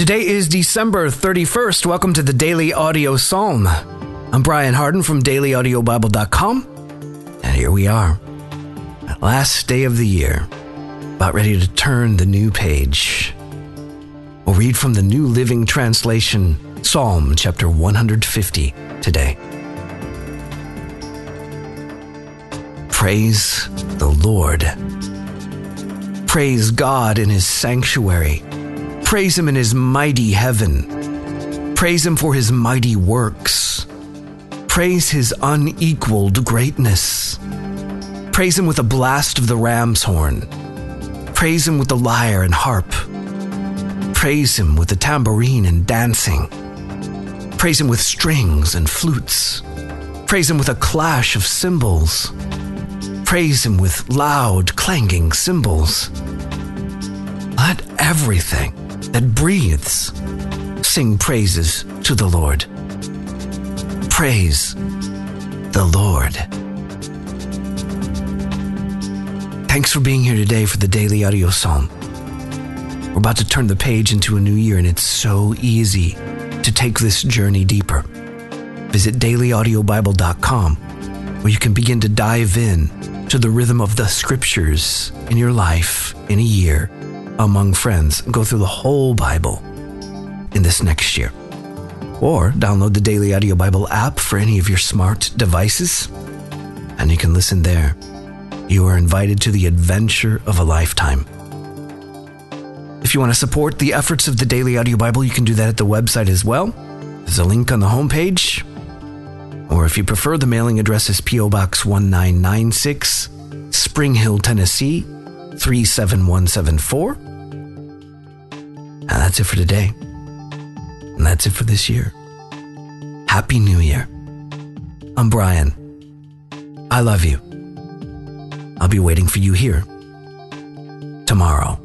Today is December 31st. Welcome to the Daily Audio Psalm. I'm Brian Hardin from dailyaudiobible.com. And here we are, last day of the year, about ready to turn the new page. We'll read from the New Living Translation, Psalm chapter 150 today. Praise the Lord. Praise God in his sanctuary. Praise him in his mighty heaven. Praise him for his mighty works. Praise his unequaled greatness. Praise him with a blast of the ram's horn. Praise him with the lyre and harp. Praise him with the tambourine and dancing. Praise him with strings and flutes. Praise him with a clash of cymbals. Praise him with loud, clanging cymbals. Let everything that breathes sing praises to the Lord. Praise the Lord. Thanks for being here today for the Daily Audio Psalm. We're about to turn the page into a new year, and it's so easy to take this journey deeper. Visit dailyaudiobible.com, where you can begin to dive in to the rhythm of the scriptures in your life in a year among friends. Go through the whole Bible in this next year. Or download the Daily Audio Bible app for any of your smart devices, and you can listen there. You are invited to the adventure of a lifetime. If you want to support the efforts of the Daily Audio Bible, you can do that at the website as well. There's a link on the homepage or if you prefer, the mailing address is P.O. Box 1996, Spring Hill, Tennessee 37174. That's it for today. And that's it for this year. Happy New Year. I'm Brian. I love you. I'll be waiting for you here tomorrow.